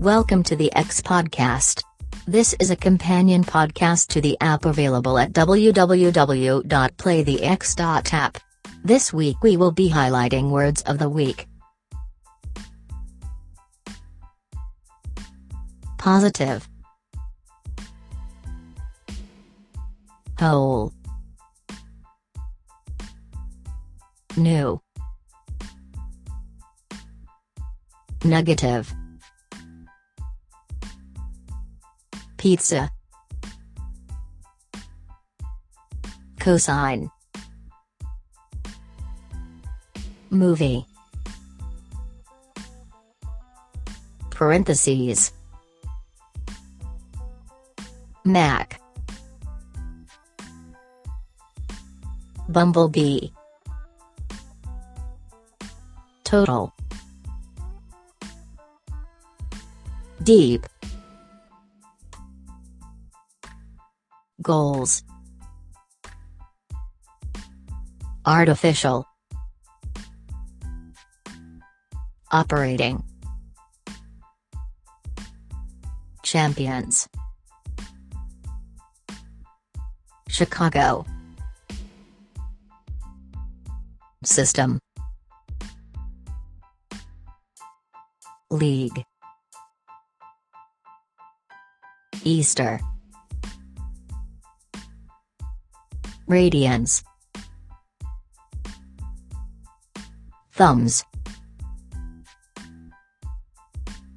Welcome to the X Podcast. This is a companion podcast to the app available at www.playthex.app. This week we will be highlighting words of the week. Positive. Whole. New. Negative. Pizza. Cosine. Movie. Parentheses. Mac. Bumblebee. Total. Deep. Goals. Artificial. Operating. Champions. Chicago. System. League. Easter. Radiance. Thumbs.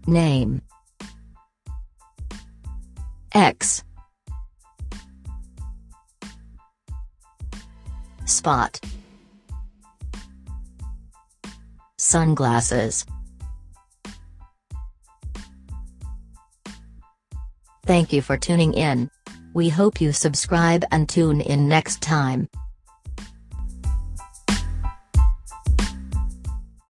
Name. X. Spot. Sunglasses. Thank you for tuning in. We hope you subscribe and tune in next time.